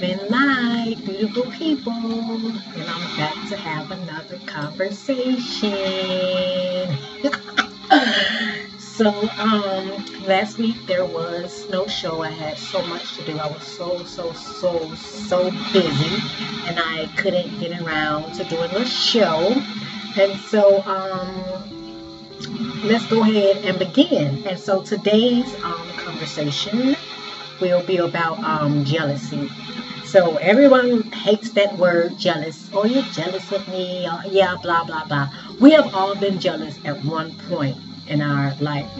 love and light, beautiful people. And I'm back to have another conversation. so, um, last week there was no show. I had so much to do. I was so, so, so, so busy, and I couldn't get around to doing a show. And so, um, let's go ahead and begin. And so today's um, conversation will be about um, jealousy. So everyone hates that word jealous. Oh, you're jealous of me. Oh, yeah, blah, blah, blah. We have all been jealous at one point in our life.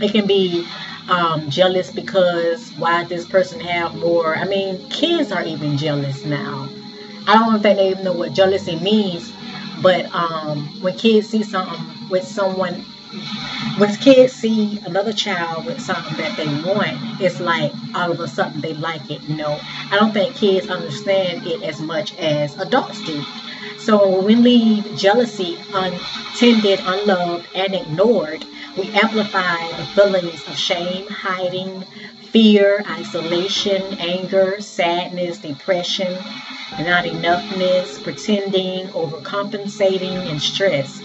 It can be um, jealous because why this person have more. I mean, kids are even jealous now. I don't think they even know what jealousy means, but um, when kids see something with someone when kids see another child with something that they want, it's like all of a sudden they like it. You know, I don't think kids understand it as much as adults do. So when we leave jealousy untended, unloved, and ignored, we amplify the feelings of shame, hiding, fear, isolation, anger, sadness, depression, not enoughness, pretending, overcompensating, and stress.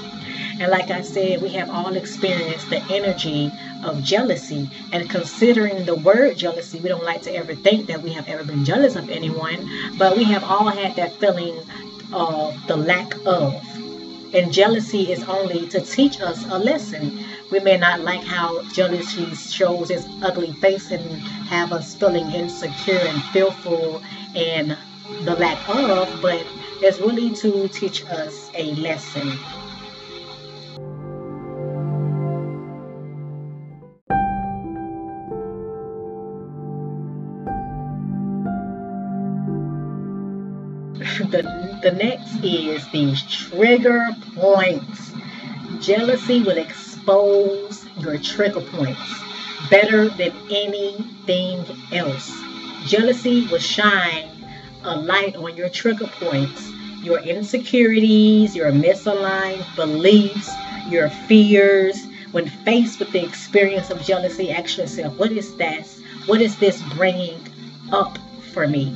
And like I said, we have all experienced the energy of jealousy. And considering the word jealousy, we don't like to ever think that we have ever been jealous of anyone, but we have all had that feeling of the lack of. And jealousy is only to teach us a lesson. We may not like how jealousy shows its ugly face and have us feeling insecure and fearful and the lack of, but it's really to teach us a lesson. The, the next is these trigger points. Jealousy will expose your trigger points better than anything else. Jealousy will shine a light on your trigger points, your insecurities, your misaligned beliefs, your fears. When faced with the experience of jealousy, ask yourself, what is this? What is this bringing up for me?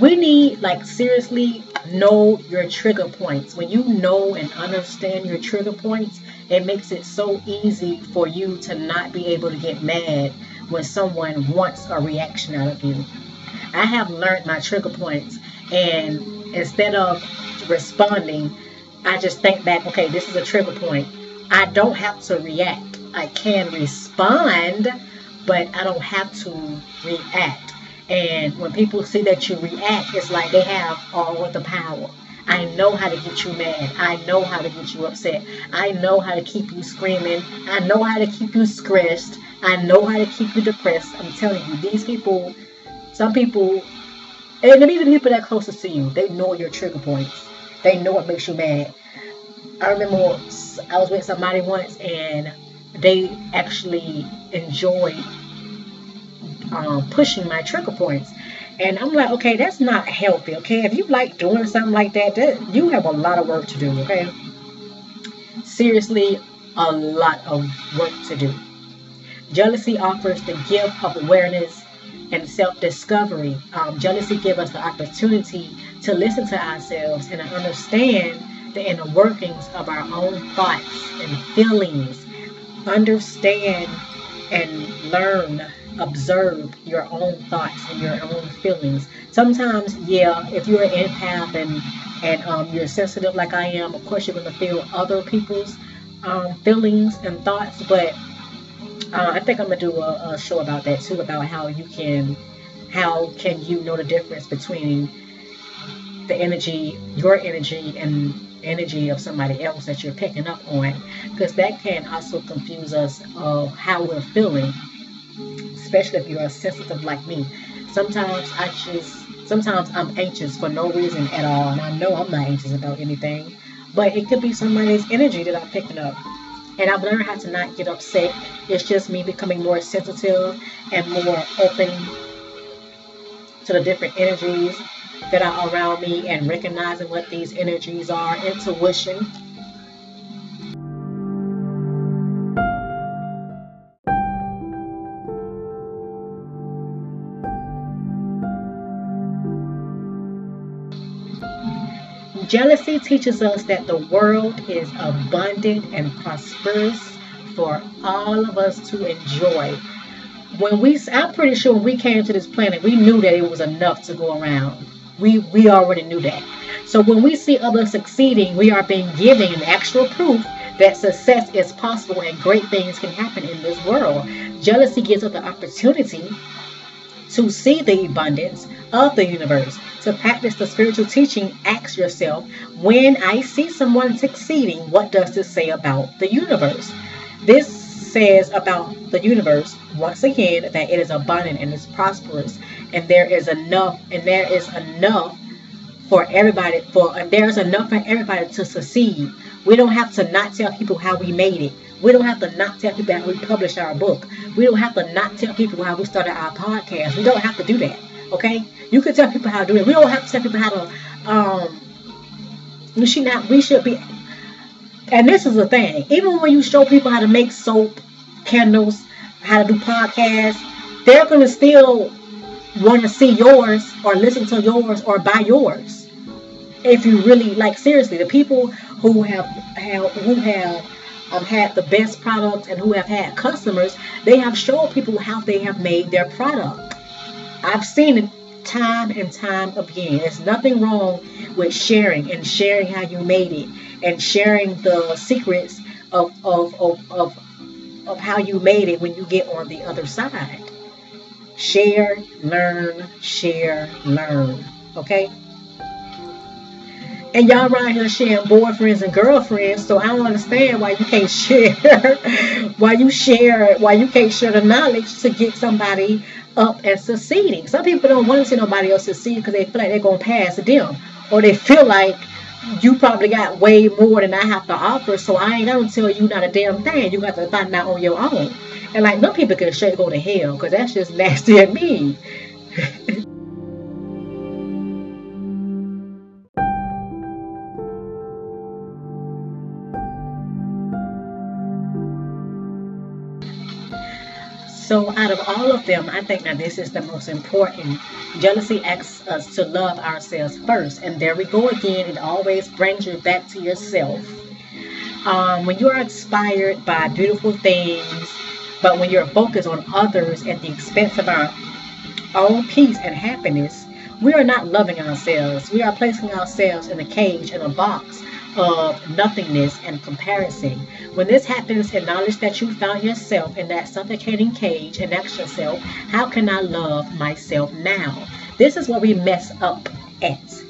We need like seriously know your trigger points. When you know and understand your trigger points, it makes it so easy for you to not be able to get mad when someone wants a reaction out of you. I have learned my trigger points and instead of responding, I just think back, okay, this is a trigger point. I don't have to react. I can respond, but I don't have to react. And when people see that you react, it's like they have all of the power. I know how to get you mad. I know how to get you upset. I know how to keep you screaming. I know how to keep you stressed. I know how to keep you depressed. I'm telling you, these people, some people, and even the people that are closest to you, they know your trigger points. They know what makes you mad. I remember I was with somebody once and they actually enjoyed um, pushing my trigger points. And I'm like, okay, that's not healthy. Okay, if you like doing something like that, that you have a lot of work to do. Okay, seriously, a lot of work to do. Jealousy offers the gift of awareness and self-discovery. Um, jealousy gives us the opportunity to listen to ourselves and understand the inner workings of our own thoughts and feelings. Understand and learn observe your own thoughts and your own feelings. Sometimes, yeah, if you're an empath and and um, you're sensitive like I am, of course you're to feel other people's um, feelings and thoughts. But uh, I think I'm gonna do a, a show about that too, about how you can how can you know the difference between the energy, your energy, and energy of somebody else that you're picking up on, because that can also confuse us of how we're feeling especially if you're sensitive like me. Sometimes I just, sometimes I'm anxious for no reason at all, and I know I'm not anxious about anything, but it could be somebody's energy that I'm picking up. And I've learned how to not get upset. It's just me becoming more sensitive and more open to the different energies that are around me and recognizing what these energies are. Intuition Jealousy teaches us that the world is abundant and prosperous for all of us to enjoy. When we, I'm pretty sure when we came to this planet, we knew that it was enough to go around. We we already knew that. So when we see others succeeding, we are being given actual proof that success is possible and great things can happen in this world. Jealousy gives us the opportunity to see the abundance of the universe. To practice the spiritual teaching, ask yourself when I see someone succeeding, what does this say about the universe? This says about the universe, once again, that it is abundant and is prosperous, and there is enough, and there is enough for everybody for and there's enough for everybody to succeed. We don't have to not tell people how we made it. We don't have to not tell people how we published our book. We don't have to not tell people how we started our podcast. We don't have to do that. Okay? You can tell people how to do it. We don't have to tell people how to um we should not we should be and this is the thing. Even when you show people how to make soap, candles, how to do podcasts, they're gonna still want to see yours or listen to yours or buy yours. If you really like seriously, the people who have, have who have um, had the best products and who have had customers, they have showed people how they have made their product. I've seen it time and time again. There's nothing wrong with sharing and sharing how you made it and sharing the secrets of of, of, of, of how you made it when you get on the other side. Share, learn, share, learn. Okay? And y'all around here sharing boyfriends and girlfriends, so I don't understand why you can't share, why you share, why you can't share the knowledge to get somebody up and succeeding. Some people don't want to see nobody else succeed because they feel like they're gonna pass them, or they feel like you probably got way more than I have to offer, so I ain't gonna tell you not a damn thing. You got to find out on your own. And like, no people can straight go to hell because that's just nasty and mean. So, out of all of them, I think that this is the most important. Jealousy asks us to love ourselves first. And there we go again. It always brings you back to yourself. Um, when you are inspired by beautiful things, but when you're focused on others at the expense of our own peace and happiness, we are not loving ourselves. We are placing ourselves in a cage, in a box of nothingness and comparison. When this happens, acknowledge that you found yourself in that suffocating cage and ask yourself, how can I love myself now? This is where we mess up at.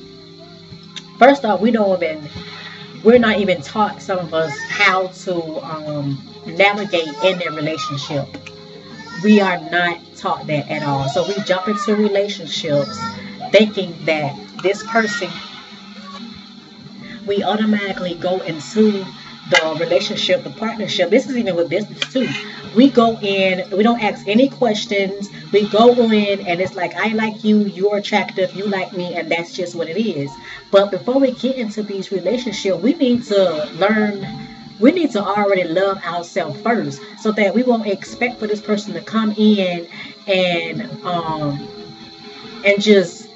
First off, we don't even, we're not even taught, some of us, how to um, navigate in their relationship. We are not taught that at all. So we jump into relationships thinking that this person, we automatically go into the relationship, the partnership. This is even with business too. We go in, we don't ask any questions. We go in and it's like, I like you, you're attractive, you like me, and that's just what it is. But before we get into these relationships, we need to learn we need to already love ourselves first so that we won't expect for this person to come in and um and just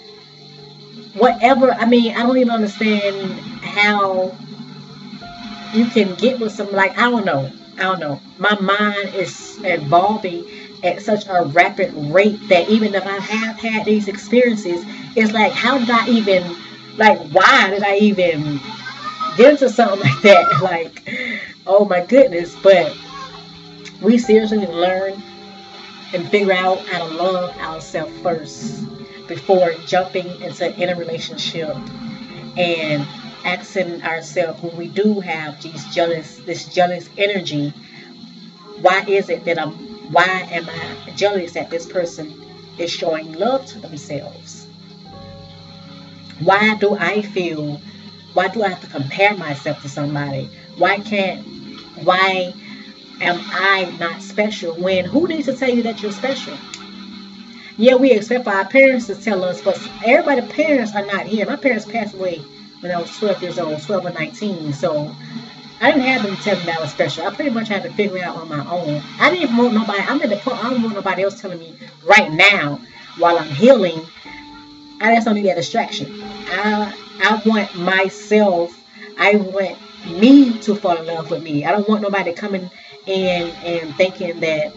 whatever i mean i don't even understand how you can get with some like i don't know i don't know my mind is evolving at such a rapid rate that even if i have had these experiences it's like how did i even like why did i even get into something like that. Like, oh my goodness. But we seriously learn and figure out how to love ourselves first before jumping into any relationship and asking ourselves when we do have these jealous this jealous energy why is it that i'm why am i jealous that this person is showing love to themselves why do i feel why do I have to compare myself to somebody? Why can't, why am I not special when who needs to tell you that you're special? Yeah, we expect for our parents to tell us, but everybody parents are not here. My parents passed away when I was 12 years old, 12 or 19. So I didn't have them tell me I was special. I pretty much had to figure it out on my own. I didn't want nobody, I'm at the point, I don't want nobody else telling me right now while I'm healing. I just don't need that distraction. I I want myself. I want me to fall in love with me. I don't want nobody coming in and thinking that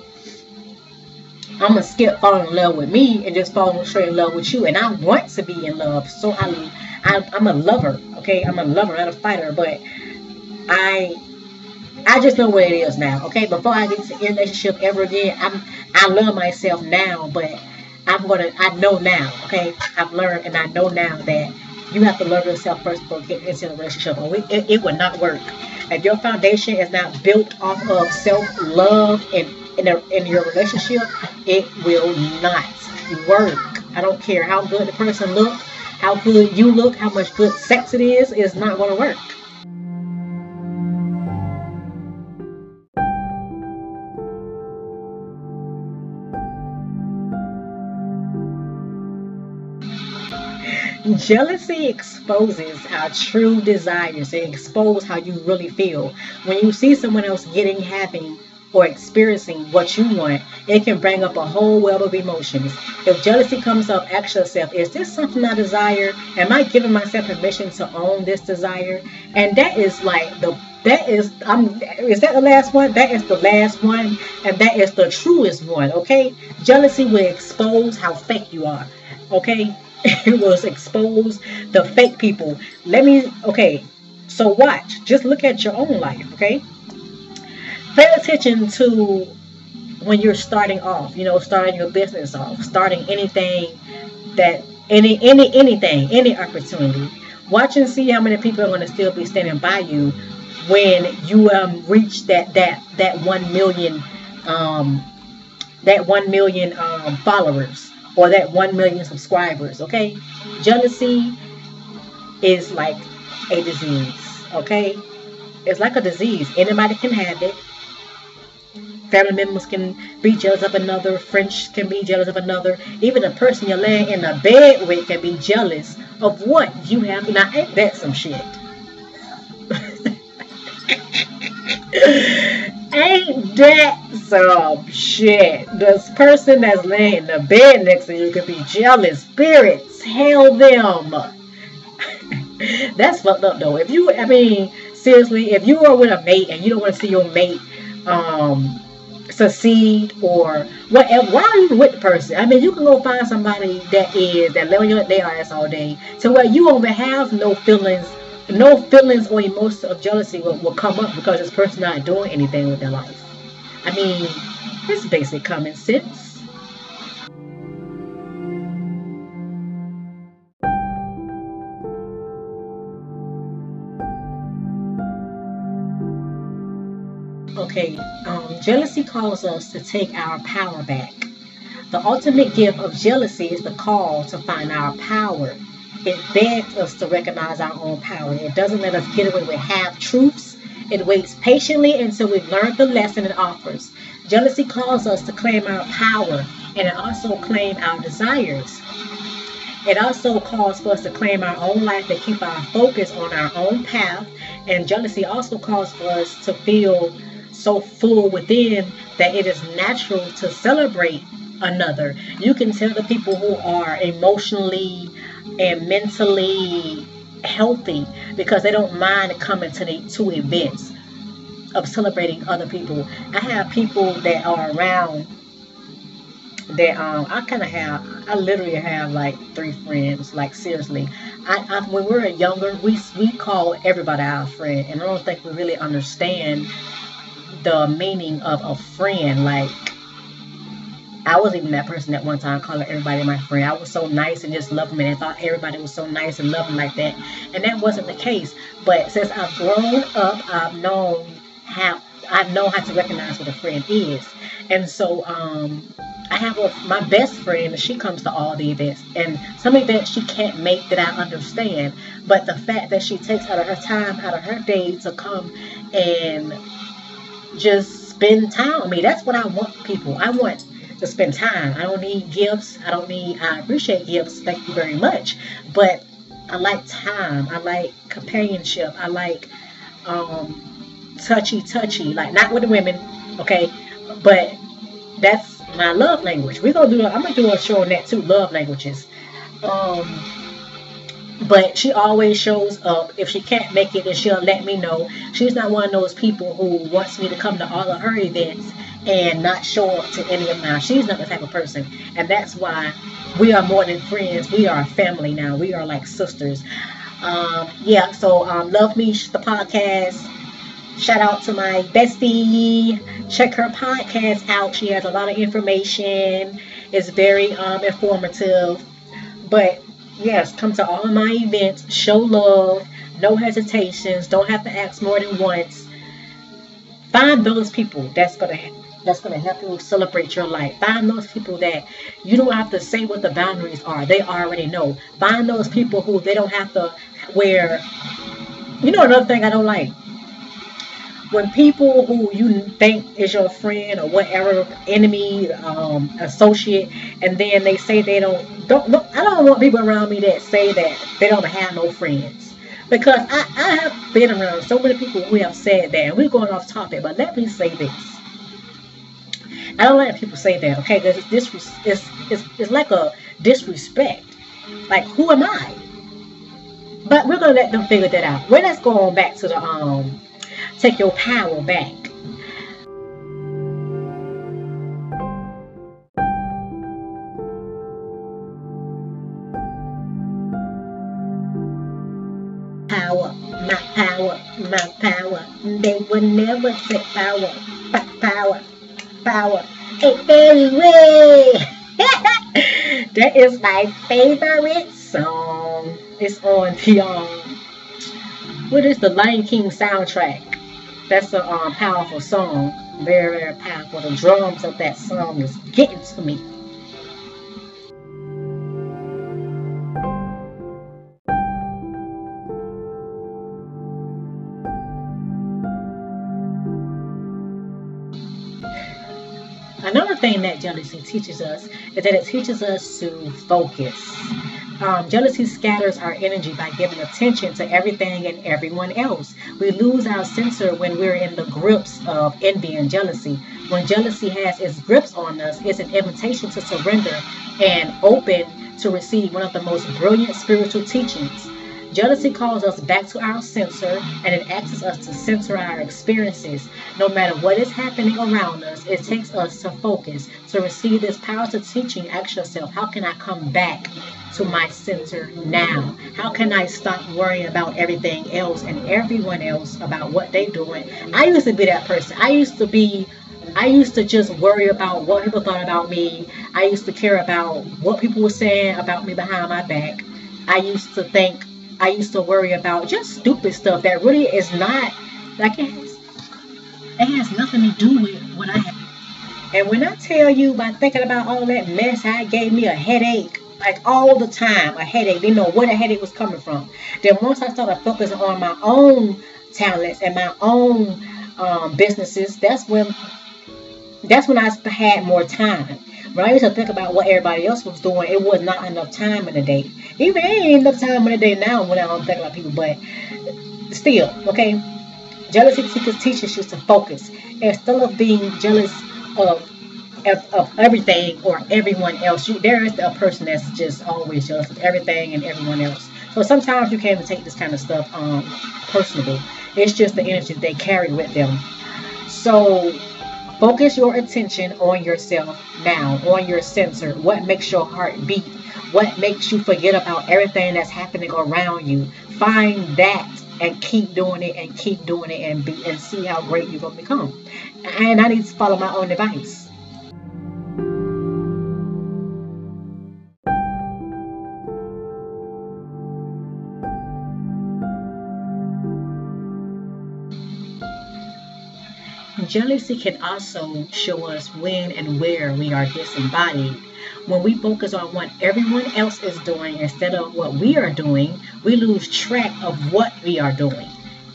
I'm gonna skip falling in love with me and just fall straight in love with you. And I want to be in love, so I, I I'm a lover. Okay, I'm a lover, not a fighter. But I I just know what it is now. Okay, before I get into a relationship ever again, I'm I love myself now, but I'm gonna I know now. Okay, I've learned and I know now that you have to love yourself first before getting into a relationship, or it, it would not work. If your foundation is not built off of self love and in, a, in your relationship, it will not work. I don't care how good the person look, how good you look, how much good sex it is, is not going to work. Jealousy exposes our true desires. It exposes how you really feel. When you see someone else getting, having, or experiencing what you want, it can bring up a whole web of emotions. If jealousy comes up, ask yourself, is this something I desire? Am I giving myself permission to own this desire? And that is like the that is I'm is that the last one? That is the last one, and that is the truest one, okay? Jealousy will expose how fake you are. Okay? It will expose the fake people. Let me okay, so watch. Just look at your own life, okay? Pay attention to when you're starting off, you know, starting your business off, starting anything that any any anything, any opportunity. Watch and see how many people are going to still be standing by you when you um, reach that that that one million um, that one million um, followers or that one million subscribers. Okay, jealousy is like a disease. Okay, it's like a disease. Anybody can have it family members can be jealous of another, friends can be jealous of another, even the person you're laying in the bed with can be jealous of what you have. Now, ain't that some shit? ain't that some shit? This person that's laying in the bed next to you could be jealous. Spirits, hell them. that's fucked up though. If you, I mean, seriously, if you are with a mate and you don't want to see your mate um succeed or whatever. Why are you with the person? I mean, you can go find somebody that is that on your their ass all day to where you won't have no feelings, no feelings or emotions of jealousy will, will come up because this person not doing anything with their life. I mean, it's basic common sense. Okay, um, jealousy calls us to take our power back. The ultimate gift of jealousy is the call to find our power. It begs us to recognize our own power. It doesn't let us get away with half truths. It waits patiently until we've learned the lesson it offers. Jealousy calls us to claim our power and it also claim our desires. It also calls for us to claim our own life and keep our focus on our own path. And jealousy also calls for us to feel so full within that it is natural to celebrate another. You can tell the people who are emotionally and mentally healthy because they don't mind coming to the two events of celebrating other people. I have people that are around that um I kind of have I literally have like three friends like seriously I, I when we were younger we we call everybody our friend and I don't think we really understand the meaning of a friend. Like, I was even that person at one time calling everybody my friend. I was so nice and just loving them and I thought everybody was so nice and loving like that. And that wasn't the case. But since I've grown up, I've known how I know how to recognize what a friend is. And so um, I have a, my best friend, she comes to all the events. And some events she can't make that I understand. But the fact that she takes out of her time, out of her day to come and just spend time with me. That's what I want people. I want to spend time. I don't need gifts. I don't need, I appreciate gifts. Thank you very much. But I like time. I like companionship. I like um, touchy, touchy. Like, not with the women, okay? But that's my love language. We're going to do, I'm going to do a show on that too, love languages. Um, but she always shows up. If she can't make it, then she'll let me know. She's not one of those people who wants me to come to all of her events and not show up to any of mine. She's not the type of person. And that's why we are more than friends. We are family now. We are like sisters. Um, yeah, so um, Love Me, the podcast. Shout out to my bestie. Check her podcast out. She has a lot of information. It's very um, informative. But yes, come to all of my events. Show love. No hesitations. Don't have to ask more than once. Find those people that's gonna that's gonna help you celebrate your life. Find those people that you don't have to say what the boundaries are. They already know. Find those people who they don't have to wear. you know another thing I don't like when people who you think is your friend or whatever enemy um, associate and then they say they don't don't look i don't want people around me that say that they don't have no friends. Because i, I have been around so many people who have said that we're going off topic but let me say this. I don't like people say that okay because this it's, it's, it's like a disrespect. Like who am i? But we're gonna let them figure that out. Well let's go back to the um Take your power back. Power, my power, my power. They would never take power, but power, power. Fairy way. that is my favorite song. It's on the um, what is the Lion King soundtrack? That's a um, powerful song. Very, very powerful. The drums of that song is getting to me. Another thing that jealousy teaches us is that it teaches us to focus. Um, jealousy scatters our energy by giving attention to everything and everyone else. We lose our center when we're in the grips of envy and jealousy. When jealousy has its grips on us, it's an invitation to surrender and open to receive one of the most brilliant spiritual teachings. Jealousy calls us back to our center and it asks us to center our experiences. No matter what is happening around us, it takes us to focus. To receive this powerful teaching, ask yourself, how can I come back to my center now? How can I stop worrying about everything else and everyone else about what they're doing? I used to be that person. I used to be I used to just worry about what people thought about me. I used to care about what people were saying about me behind my back. I used to think I used to worry about just stupid stuff that really is not like it has it has nothing to do with what I have. And when I tell you by thinking about all that mess, I gave me a headache like all the time, a headache. Didn't know where the headache was coming from. Then once I started focusing on my own talents and my own um, businesses, that's when that's when I had more time. When I used to think about what everybody else was doing, it was not enough time in the day. Even ain't enough time in the day now when I don't think about people, but still, okay. Jealousy teaches you to focus instead of being jealous of of, of everything or everyone else. You, there is a person that's just always jealous of everything and everyone else. So sometimes you can't take this kind of stuff um, personable. It's just the energy they carry with them. So focus your attention on yourself now, on your center. What makes your heart beat? What makes you forget about everything that's happening around you? Find that and keep doing it and keep doing it and be and see how great you're gonna become. And I need to follow my own advice. Jealousy can also show us when and where we are disembodied. When we focus on what everyone else is doing instead of what we are doing, we lose track of what we are doing.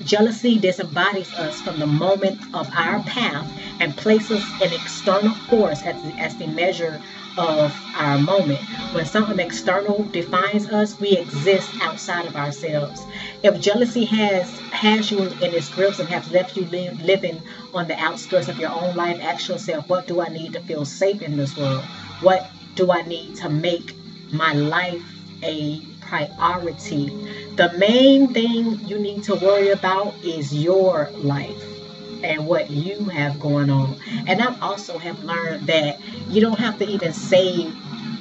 Jealousy disembodies us from the moment of our path and places an external force as as the measure of our moment. When something external defines us, we exist outside of ourselves. If jealousy has has you in its grips and has left you living on the outskirts of your own life, ask yourself, what do I need to feel safe in this world? What do I need to make my life a priority. The main thing you need to worry about is your life and what you have going on. And I also have learned that you don't have to even say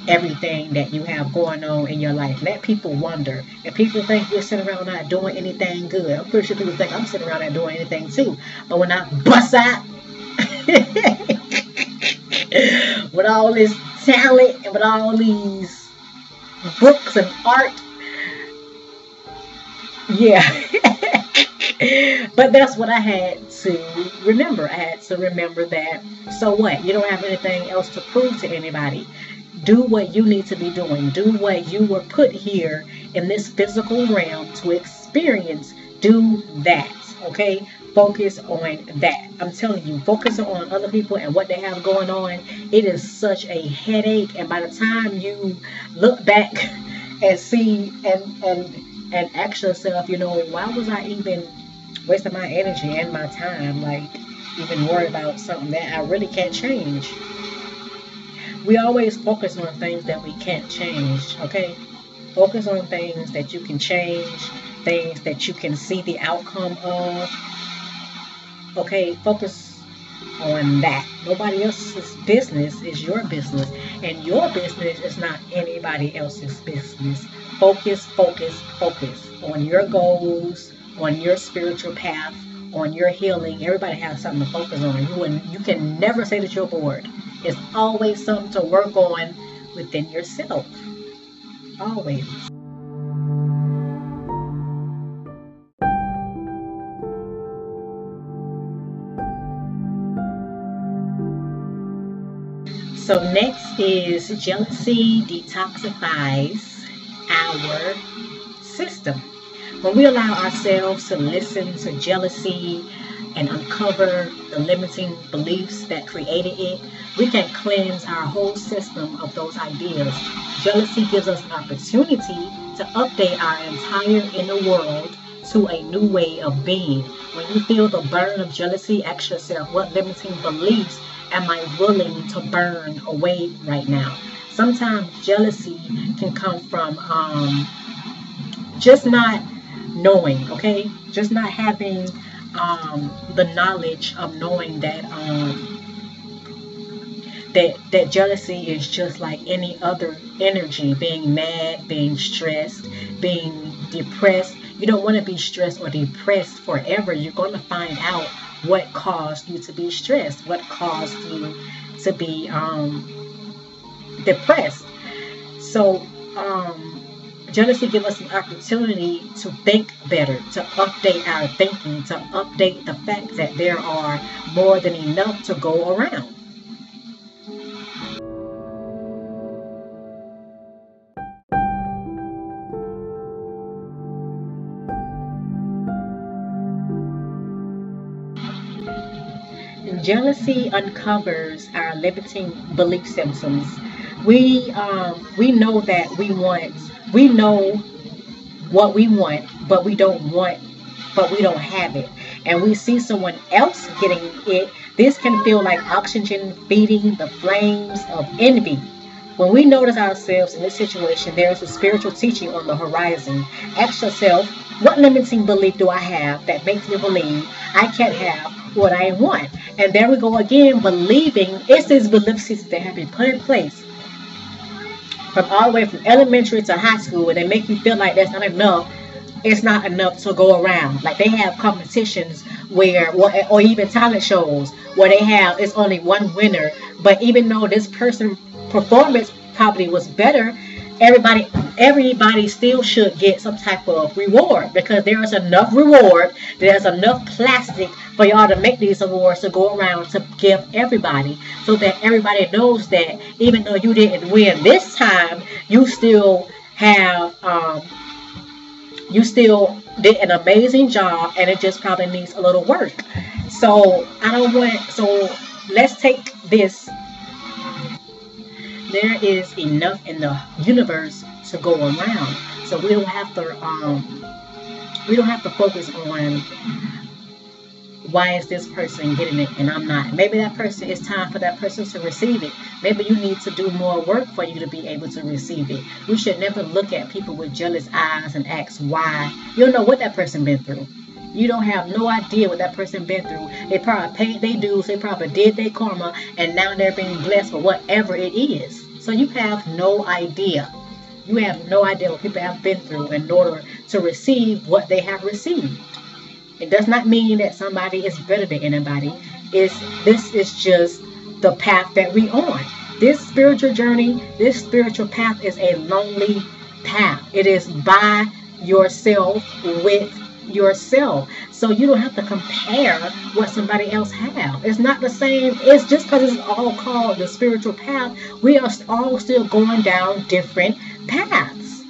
everything that you have going on in your life. Let people wonder. If people think you're sitting around not doing anything good, I'm pretty sure people think I'm sitting around not doing anything too. But when I bust out with all this talent and with all these books and art, yeah. but that's what I had to remember. I had to remember that. So what? You don't have anything else to prove to anybody. Do what you need to be doing. Do what you were put here in this physical realm to experience. Do that. Okay? Focus on that. I'm telling you, focusing on other people and what they have going on, it is such a headache. And by the time you look back and see and and and ask yourself, you know, why was I even wasting my energy and my time, like even worried about something that I really can't change? We always focus on things that we can't change, okay? Focus on things that you can change, things that you can see the outcome of. Okay, focus on that. Nobody else's business is your business, and your business is not anybody else's business. Focus, focus, focus on your goals, on your spiritual path, on your healing. Everybody has something to focus on. You and you can never say that you're bored. It's always something to work on within yourself. Always. So next is jealousy detoxifies our system. When we allow ourselves to listen to jealousy and uncover the limiting beliefs that created it, we can cleanse our whole system of those ideas. Jealousy gives us an opportunity to update our entire inner world to a new way of being. When you feel the burn of jealousy, ask yourself, what limiting beliefs am I willing to burn away right now? Sometimes jealousy can come from um, just not knowing, okay? Just not having um, the knowledge of knowing that um, that that jealousy is just like any other energy being mad being stressed being depressed. You don't want to be stressed or depressed forever. You're going to find out what caused you to be stressed what caused you to be um, depressed. So um, Jealousy gives us an opportunity to think better, to update our thinking, to update the fact that there are more than enough to go around. Jealousy uncovers our limiting belief systems. We um, we know that we want we know what we want, but we don't want, but we don't have it. And we see someone else getting it. This can feel like oxygen feeding the flames of envy. When we notice ourselves in this situation, there is a spiritual teaching on the horizon. Ask yourself, what limiting belief do I have that makes me believe I can't have what I want? And there we go again, believing it's these belief that have been put in place from all the way from elementary to high school, and they make you feel like that's not enough. It's not enough to go around. Like they have competitions where, or even talent shows where they have it's only one winner. But even though this person performance probably was better, everybody everybody still should get some type of reward because there is enough reward there's enough plastic for y'all to make these awards to go around to give everybody so that everybody knows that even though you didn't win this time you still have um, you still did an amazing job and it just probably needs a little work. So i don't want so let's take this there is enough in the universe to go around. So we don't have to um, we don't have to focus on why is this person getting it and I'm not? Maybe that person, it's time for that person to receive it. Maybe you need to do more work for you to be able to receive it. We should never look at people with jealous eyes and ask why. You don't know what that person been through. You don't have no idea what that person been through. They probably paid their dues, they probably did their karma, and now they're being blessed for whatever it is. So you have no idea. You have no idea what people have been through in order to receive what they have received. It does not mean that somebody is better than anybody. It's, this is just the path that we on. This spiritual journey, this spiritual path is a lonely path. It is by yourself with yourself. So you don't have to compare what somebody else have. It's not the same. It's just because it's all called the spiritual path. We are all still going down different paths.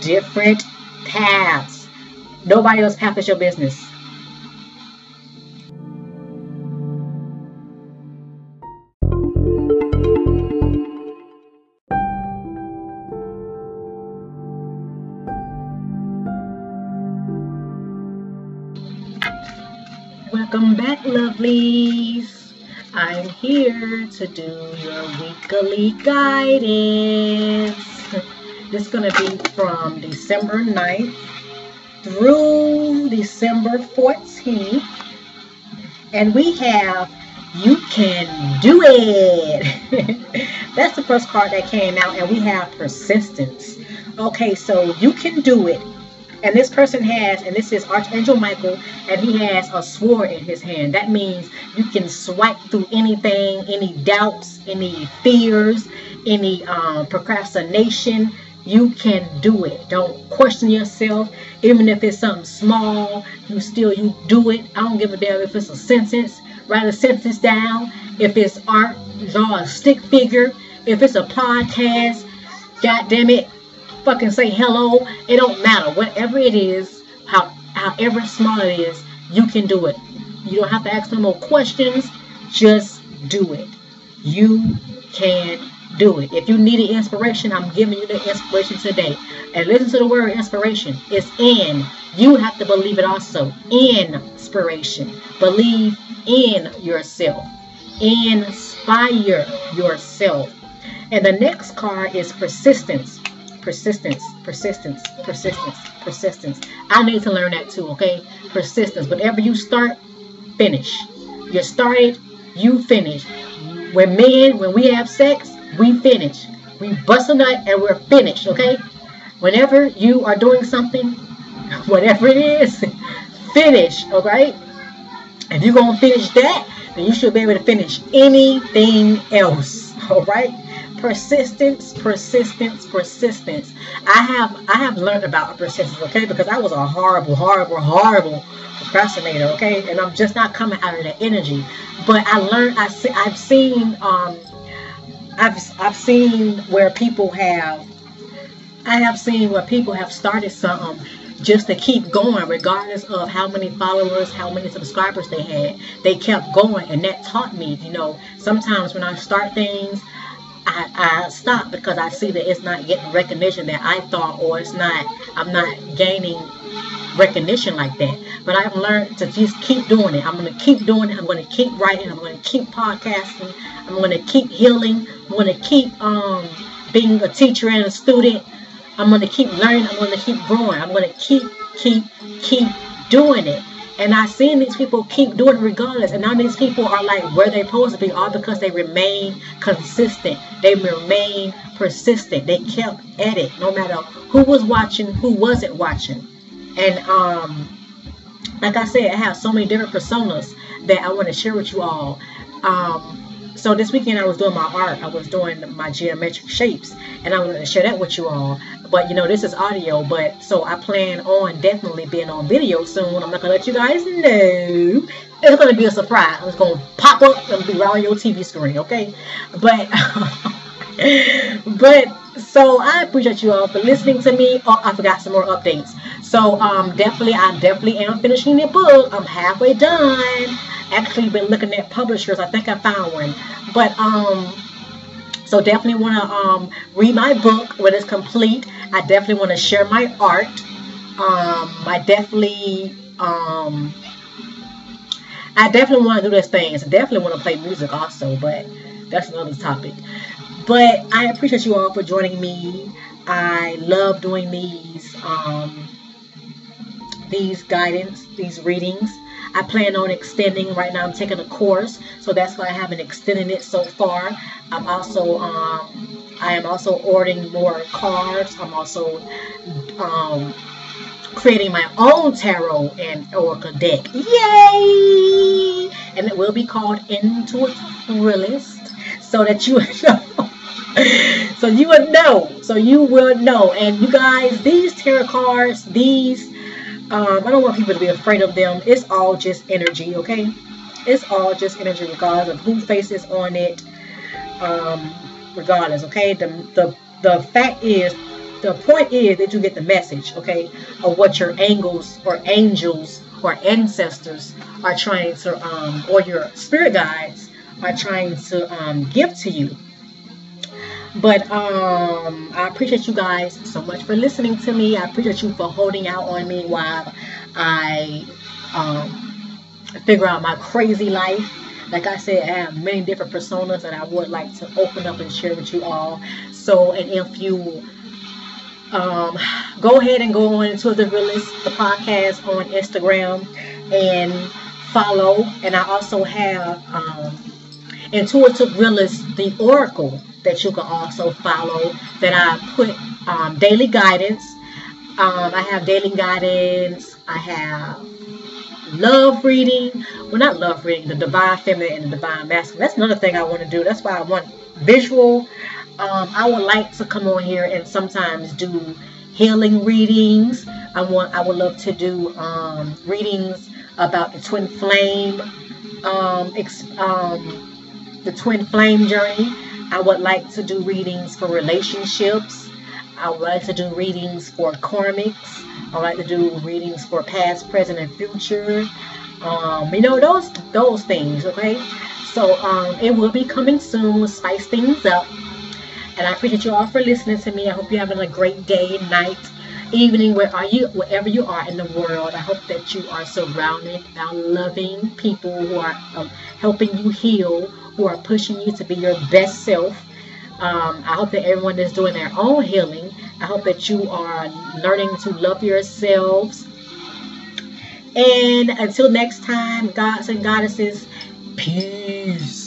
Different paths. Nobody else's path is your business. Lovelies. I'm here to do your weekly guidance. This is going to be from December 9th through December 14th. And we have You Can Do It. That's the first card that came out, and we have Persistence. Okay, so You Can Do It and this person has, and this is Archangel Michael, and he has a sword in his hand. That means you can swipe through anything, any doubts, any fears, any um, procrastination. You can do it. Don't question yourself. Even if it's something small, you still you do it. I don't give a damn if it's a sentence. Write a sentence down. If it's art, draw a stick figure. If it's a podcast, God damn it, fucking say hello. It don't matter. Whatever it is, how however small it is, you can do it. You don't have to ask no more questions. Just do it. You can do it. If you need an inspiration, I'm giving you the inspiration today. And listen to the word inspiration. It's in. You have to believe it also. Inspiration. Believe in yourself. Inspire yourself. And the next card is persistence persistence, persistence, persistence, persistence. I need to learn that too, okay? Persistence. Whatever you start, finish. You started, you finish. When men, when we have sex, we finish. We bust a nut and we're finished, okay? Whenever you are doing something, whatever it is, finish, alright? If you're to finish that, then you should be able to finish anything else, alright? Persistence persistence persistence. I have i have learned about persistence okay? Because i was a horrible horrible horrible procrastinator okay? And i'm just not coming out of that energy. But i learned i see i've seen um i've i've seen where people have i have seen where people have started something just to keep going regardless of how many followers how many subscribers they had. They kept going and that taught me you know sometimes when i start things I, I stop because I see that it's not getting recognition that I thought, or it's not, I'm not gaining recognition like that. But I've learned to just keep doing it. I'm going to keep doing it. I'm going to keep writing. I'm going to keep podcasting. I'm going to keep healing. I'm going to keep um, being a teacher and a student. I'm going to keep learning. I'm going to keep growing. I'm going to keep, keep, keep doing it. And I seen these people keep doing it regardless. And now these people are like where they're supposed to be all because they remain consistent. They remain persistent. They kept at it no matter who was watching, who wasn't watching. And um, like I said, I have so many different personas that I want to share with you all. Um, so this weekend I was doing my art. I was doing my geometric shapes, and I wanted to share that with you all. But you know, this is audio, but so I plan on definitely being on video soon. I'm not gonna let you guys know. It's gonna be a surprise. It's gonna pop up and be right on your TV screen, okay? But but so I appreciate you all for listening to me. Oh, I forgot some more updates. So um definitely I definitely am finishing the book. I'm halfway done actually been looking at publishers. I think I found one. But um so definitely want to um, read my book when it's complete. I definitely want to share my art. Um, I definitely um, I definitely want to do those things. I definitely want to play music also, but that's another topic. But I appreciate you all for joining me. I love doing these um, these guidance, these readings. I plan on extending. Right now, I'm taking a course, so that's why I haven't extended it so far. I'm also um, I am also ordering more cards. I'm also um, creating my own tarot and oracle deck. Yay! And it will be called Intuitive Realist, so that you know. so you would know. So you will know. And you guys, these tarot cards, these um, I don't want people to be afraid of them. It's all just energy, okay? It's all just energy, regardless of who faces on it. Um, regardless, okay? The the the fact is, the point is that you get the message, okay, of what your angels or angels or ancestors are trying to, um, or your spirit guides are trying to um, give to you. But um, I appreciate you guys so much for listening to me. I appreciate you for holding out on me while I um, figure out my crazy life. Like I said, I have many different personas that I would like to open up and share with you all. So, and if you um, go ahead and go on to the realist the podcast on Instagram and follow. And I also have um, intuitive realist the Oracle that you can also follow that I put um, daily guidance. Um, I have daily guidance. I have love reading. Well, not love reading, the divine feminine and the divine masculine. That's another thing I want to do. That's why I want visual. Um, I would like to come on here and sometimes do healing readings. I want. I would love to do um, readings about the twin flame, um, um, the twin flame journey. I would like to do readings for relationships. I would like to do readings for karmics. I would like to do readings for past, present, and future. Um, you know those those things. Okay, so um, it will be coming soon. Spice things up. And I appreciate you all for listening to me. I hope you're having a great day, night, evening, where are you, wherever you are in the world. I hope that you are surrounded by loving people who are um, helping you heal who are pushing you to be your best self. Um, I hope that everyone is doing their own healing. I hope that you are learning to love yourselves. And until next time, gods and goddesses, peace.